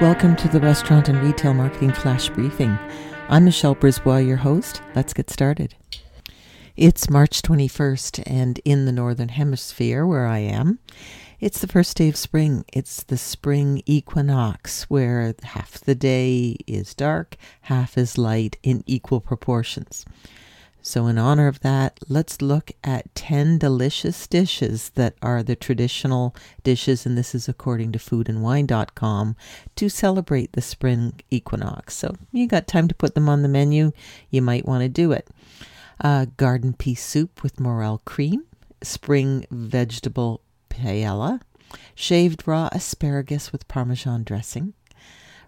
Welcome to the Restaurant and Retail Marketing Flash Briefing. I'm Michelle Brisbois, your host. Let's get started. It's March 21st, and in the Northern Hemisphere, where I am, it's the first day of spring. It's the spring equinox, where half the day is dark, half is light in equal proportions. So, in honor of that, let's look at 10 delicious dishes that are the traditional dishes, and this is according to foodandwine.com, to celebrate the spring equinox. So, you got time to put them on the menu, you might want to do it. Uh, garden pea soup with morel cream, spring vegetable paella, shaved raw asparagus with parmesan dressing,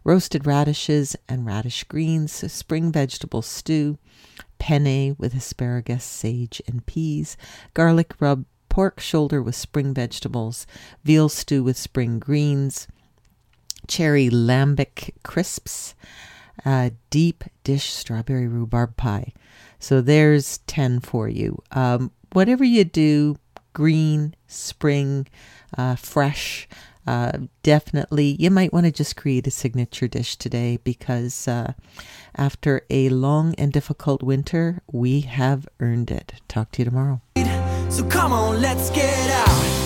roasted radishes and radish greens, spring vegetable stew penne with asparagus, sage, and peas, garlic rub pork shoulder with spring vegetables, veal stew with spring greens, cherry lambic crisps, uh, deep dish strawberry rhubarb pie. So there's 10 for you. Um, whatever you do, green, spring, uh, fresh, uh, definitely you might want to just create a signature dish today because uh, after a long and difficult winter, we have earned it. Talk to you tomorrow. So come on, let's get out.